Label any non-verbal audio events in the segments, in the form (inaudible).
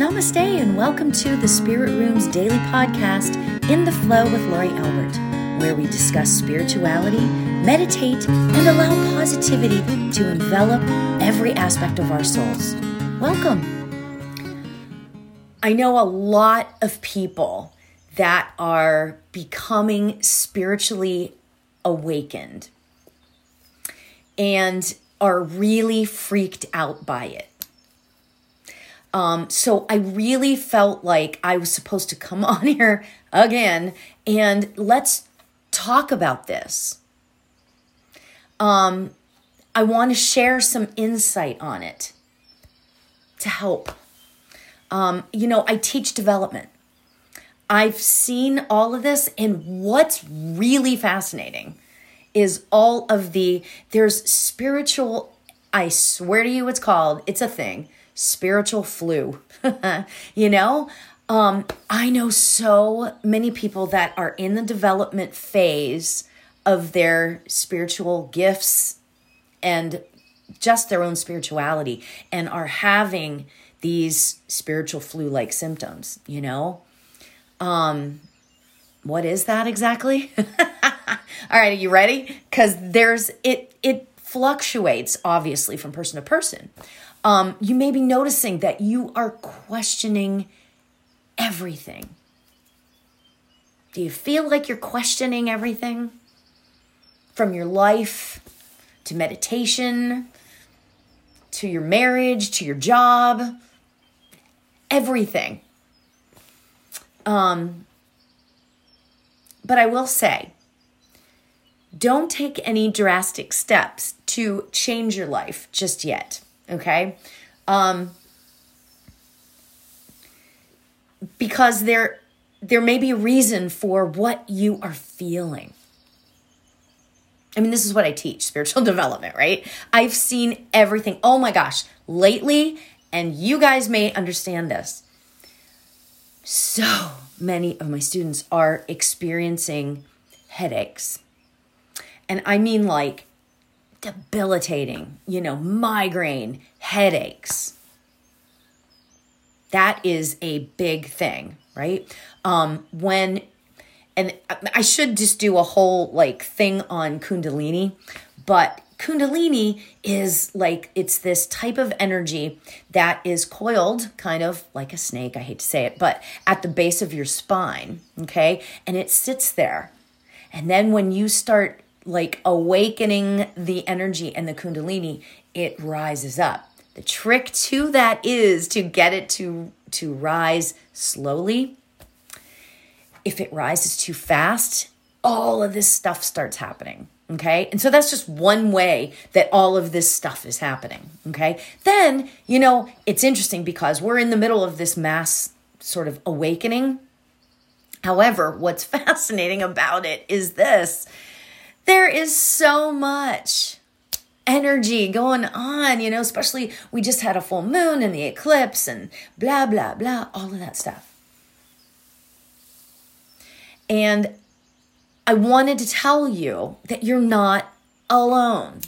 Namaste, and welcome to the Spirit Room's daily podcast, In the Flow with Laurie Albert, where we discuss spirituality, meditate, and allow positivity to envelop every aspect of our souls. Welcome. I know a lot of people that are becoming spiritually awakened and are really freaked out by it. Um, so I really felt like I was supposed to come (laughs) on here again and let's talk about this. Um, I want to share some insight on it to help. Um, you know, I teach development. I've seen all of this, and what's really fascinating is all of the there's spiritual. I swear to you, it's called. It's a thing spiritual flu. (laughs) you know, um, I know so many people that are in the development phase of their spiritual gifts and just their own spirituality and are having these spiritual flu like symptoms, you know? Um, what is that exactly? (laughs) All right, are you ready? Because there's it it fluctuates obviously from person to person. Um, you may be noticing that you are questioning everything. Do you feel like you're questioning everything? From your life to meditation to your marriage to your job, everything. Um, but I will say, don't take any drastic steps to change your life just yet. Okay. Um, because there there may be a reason for what you are feeling. I mean, this is what I teach spiritual (laughs) development, right? I've seen everything. Oh my gosh, lately, and you guys may understand this. So many of my students are experiencing headaches. And I mean, like, debilitating, you know, migraine, headaches. That is a big thing, right? Um, when, and I should just do a whole like thing on Kundalini, but Kundalini is like, it's this type of energy that is coiled kind of like a snake. I hate to say it, but at the base of your spine, okay? And it sits there. And then when you start like awakening the energy and the kundalini, it rises up. The trick to that is to get it to to rise slowly. If it rises too fast, all of this stuff starts happening. Okay. And so that's just one way that all of this stuff is happening. Okay. Then, you know, it's interesting because we're in the middle of this mass sort of awakening. However, what's (laughs) fascinating about it is this there is so much energy going on, you know, especially we just had a full moon and the eclipse and blah, blah, blah, all of that stuff. And I wanted to tell you that you're not alone.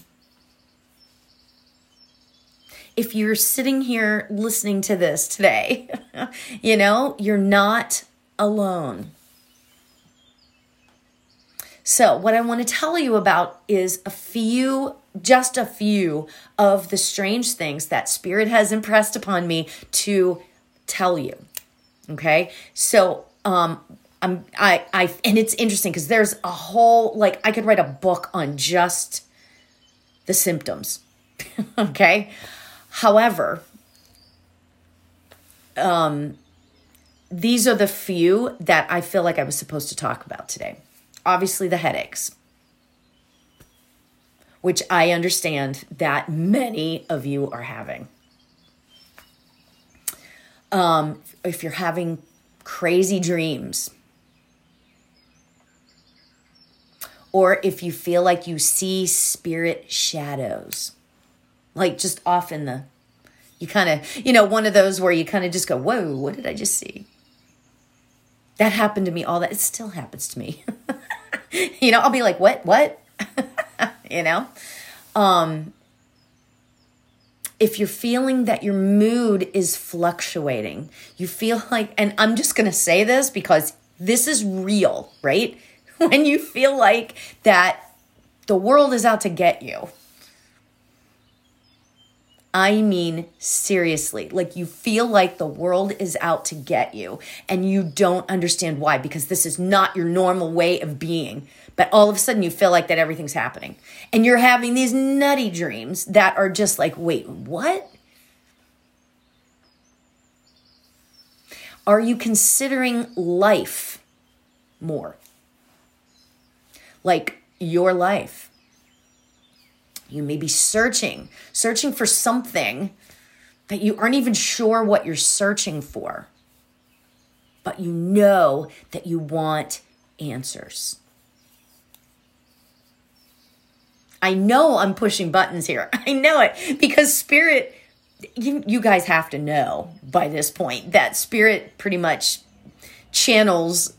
If you're sitting here listening to this today, (laughs) you know, you're not alone. So, what I want to tell you about is a few, just a few of the strange things that Spirit has impressed upon me to tell you. Okay. So, um, I'm, I, I, and it's interesting because there's a whole, like, I could write a book on just the symptoms. (laughs) okay. However, um, these are the few that I feel like I was supposed to talk about today obviously the headaches, which I understand that many of you are having. Um, if you're having crazy dreams, or if you feel like you see spirit shadows, like just off in the, you kind of, you know, one of those where you kind of just go, whoa, what did I just see? That happened to me all that. It still happens to me. (laughs) (laughs) you know, I'll be like, what, what? (laughs) you know? Um, if you're feeling that your mood is fluctuating, you feel like, and I'm just going to say this because this is real, right? (laughs) When you feel like that the world is out to get you. I mean, seriously, like you feel like the world is out to get you and you don't understand why because this is not your normal way of being. But all of a sudden, you feel like that everything's happening. And you're having these nutty dreams that are just like, wait, what? Are you considering life more? Like your life. You may be searching, searching for something that you aren't even sure what you're searching for, but you know that you want answers. I know I'm pushing buttons here. (laughs) I know it because spirit you you guys have to know by this point that spirit pretty much channels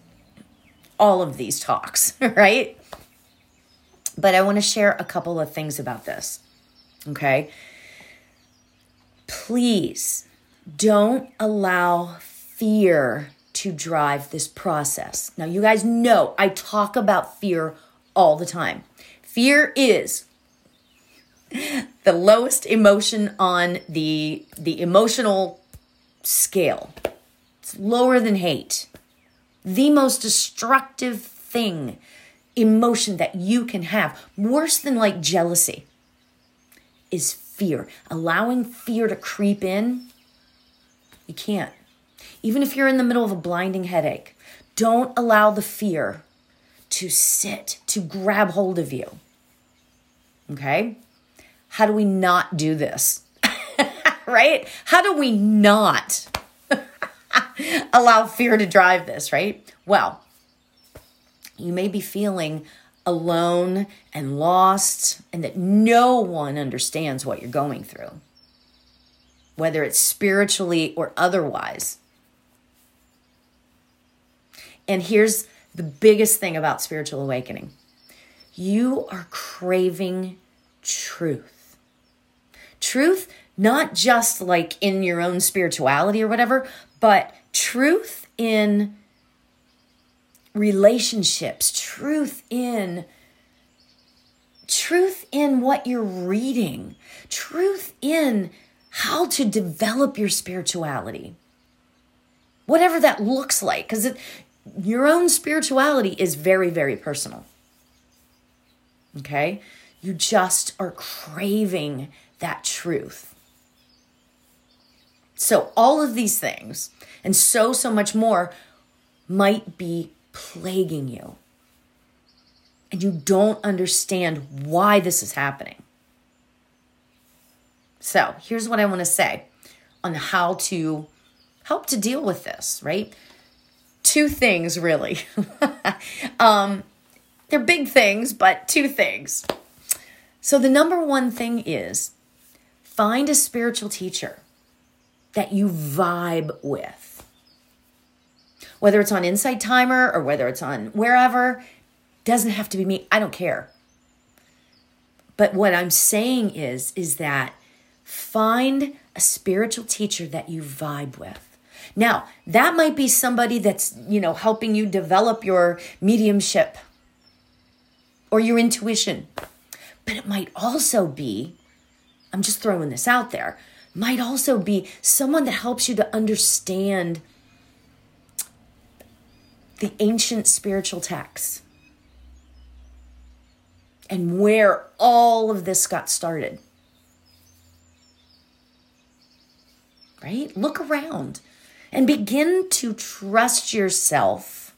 all of these talks, (laughs) right? But I want to share a couple of things about this. Okay? Please don't allow fear to drive this process. Now, you guys know I talk about fear all the time. Fear is (laughs) the lowest emotion on the the emotional scale. It's lower than hate. The most destructive thing, emotion that you can have, worse than like jealousy, is fear. Allowing fear to creep in, you can't. Even if you're in the middle of a blinding headache, don't allow the fear to sit, to grab hold of you. Okay? How do we not do this? (laughs) right? How do we not (laughs) allow fear to drive this, right? Well, you may be feeling alone and lost, and that no one understands what you're going through, whether it's spiritually or otherwise. And here's the biggest thing about spiritual awakening you are craving truth. Truth, not just like in your own spirituality or whatever, but truth in relationships, truth in truth in what you're reading, truth in how to develop your spirituality. Whatever that looks like cuz your own spirituality is very very personal. Okay? You just are craving that truth. So, all of these things and so, so much more might be plaguing you. And you don't understand why this is happening. So, here's what I want to say on how to help to deal with this, right? Two things, really. (laughs) um, they're big things, but two things. So, the number one thing is find a spiritual teacher that you vibe with. Whether it's on Insight Timer or whether it's on wherever, doesn't have to be me. I don't care. But what I'm saying is is that find a spiritual teacher that you vibe with. Now, that might be somebody that's, you know, helping you develop your mediumship or your intuition. But it might also be, I'm just throwing this out there, might also be someone that helps you to understand the ancient spiritual texts and where all of this got started. Right? Look around and begin to trust yourself.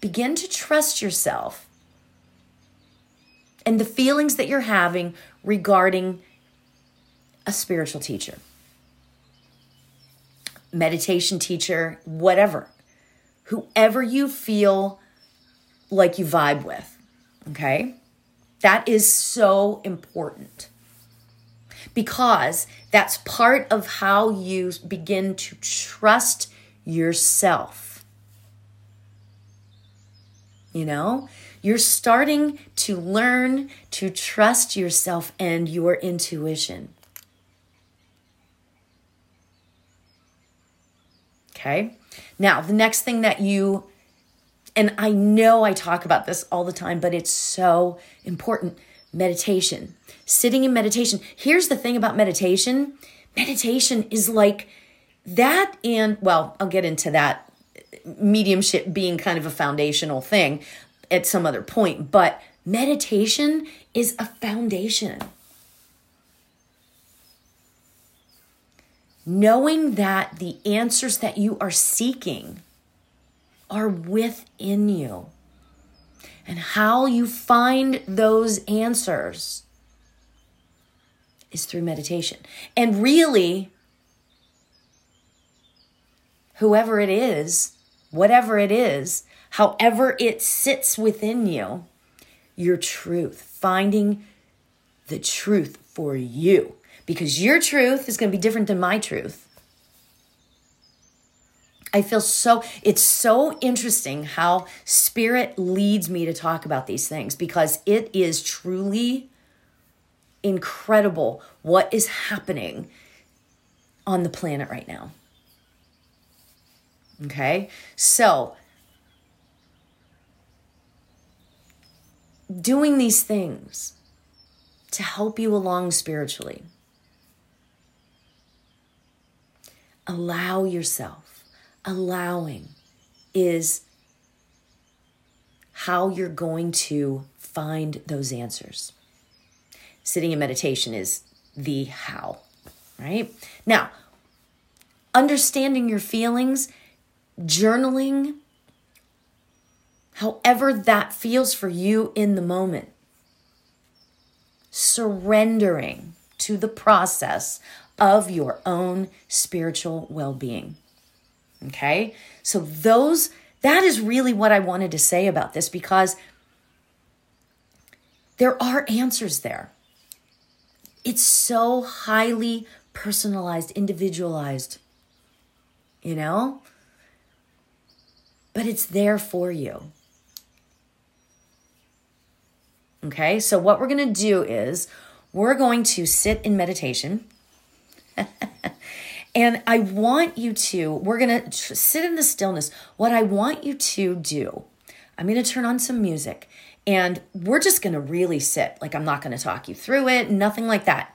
Begin to trust yourself and the feelings that you're having regarding a spiritual teacher, meditation teacher, whatever, whoever you feel like you vibe with. Okay? That is so important because that's part of how you begin to trust yourself. You know, you're starting to learn to trust yourself and your intuition. Okay? Now, the next thing that you, and I know I talk about this all the time, but it's so important meditation. Sitting in meditation. Here's the thing about meditation meditation is like that, and well, I'll get into that mediumship being kind of a foundational thing at some other point, but meditation is a foundation. Knowing that the answers that you are seeking are within you. And how you find those answers is through meditation. And really, whoever it is, whatever it is, however it sits within you, your truth, finding the truth for you. Because your truth is going to be different than my truth. I feel so, it's so interesting how spirit leads me to talk about these things because it is truly incredible what is happening on the planet right now. Okay, so doing these things to help you along spiritually. Allow yourself. Allowing is how you're going to find those answers. Sitting in meditation is the how, right? Now, understanding your feelings, journaling, however that feels for you in the moment. Surrendering to the process of your own spiritual well being. Okay? So, those, that is really what I wanted to say about this because there are answers there. It's so highly personalized, individualized, you know? But it's there for you. Okay, so what we're to do is we're going to sit in meditation. (laughs) and I want you to, we're going to sit in the stillness. What I want you to do, I'm going to turn on some music and we're just going to really sit. Like, I'm not going to talk you through it, nothing like that.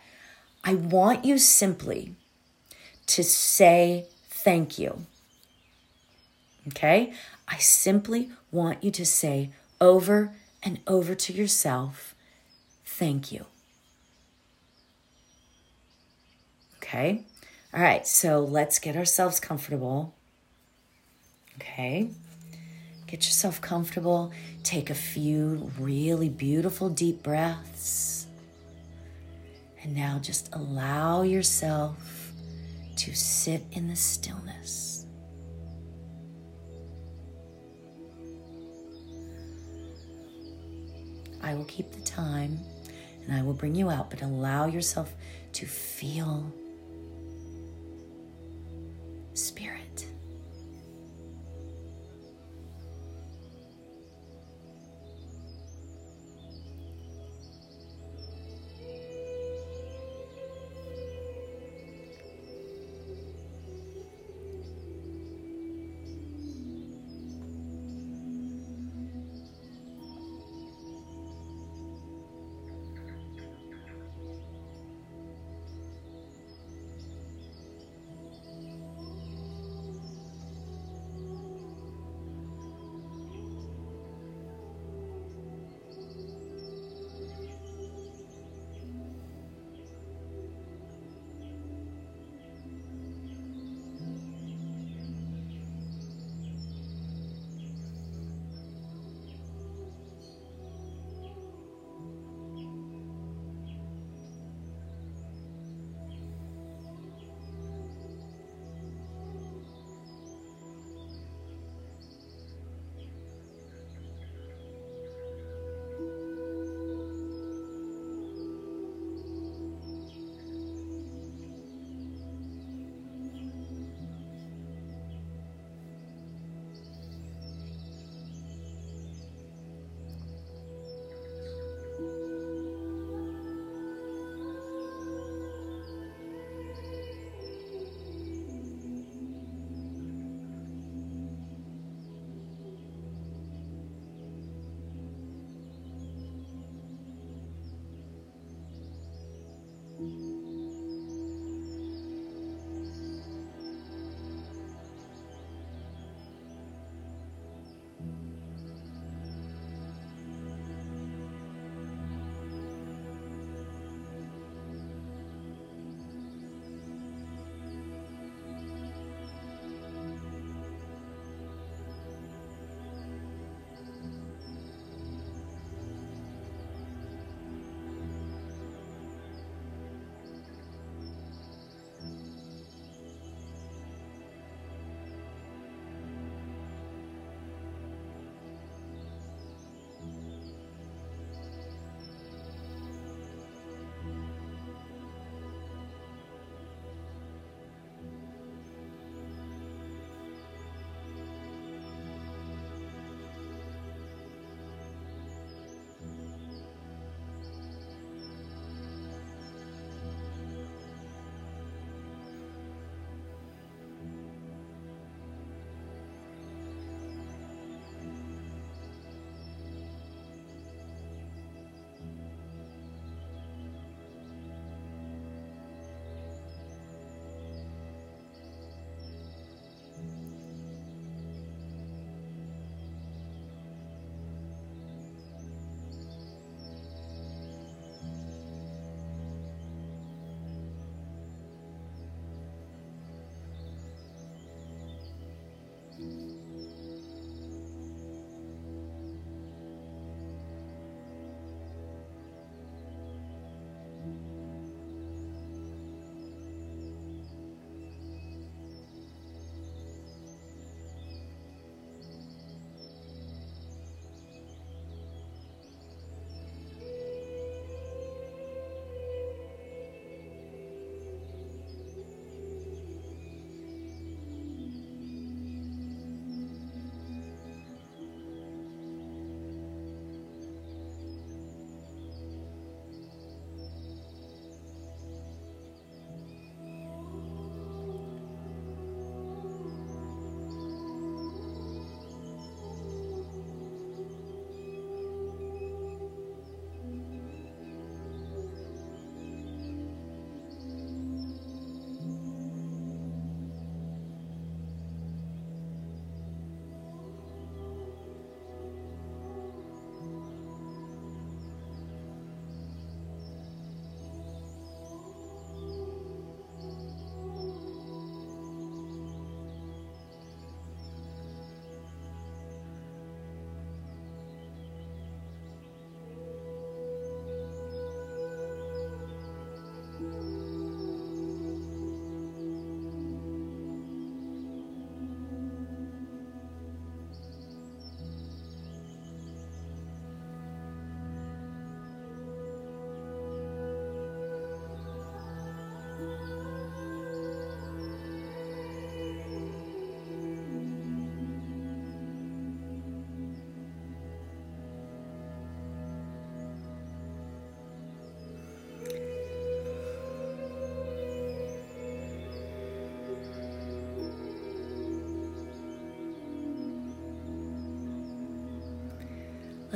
I want you simply to say thank you. Okay? I simply want you to say over and over to yourself, thank you. Okay? All right, so let's get ourselves comfortable. Okay? Get yourself comfortable. Take a few really beautiful deep breaths. And now just allow yourself to sit in the stillness. I will keep the time and I will bring you out, but allow yourself to feel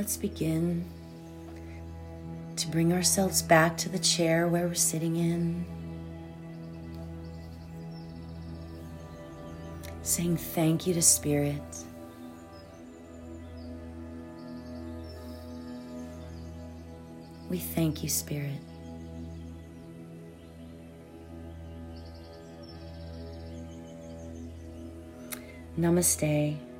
let's begin to bring ourselves back to the chair where we're sitting in. Saying thank you to Spirit. We thank you, Spirit. Namaste.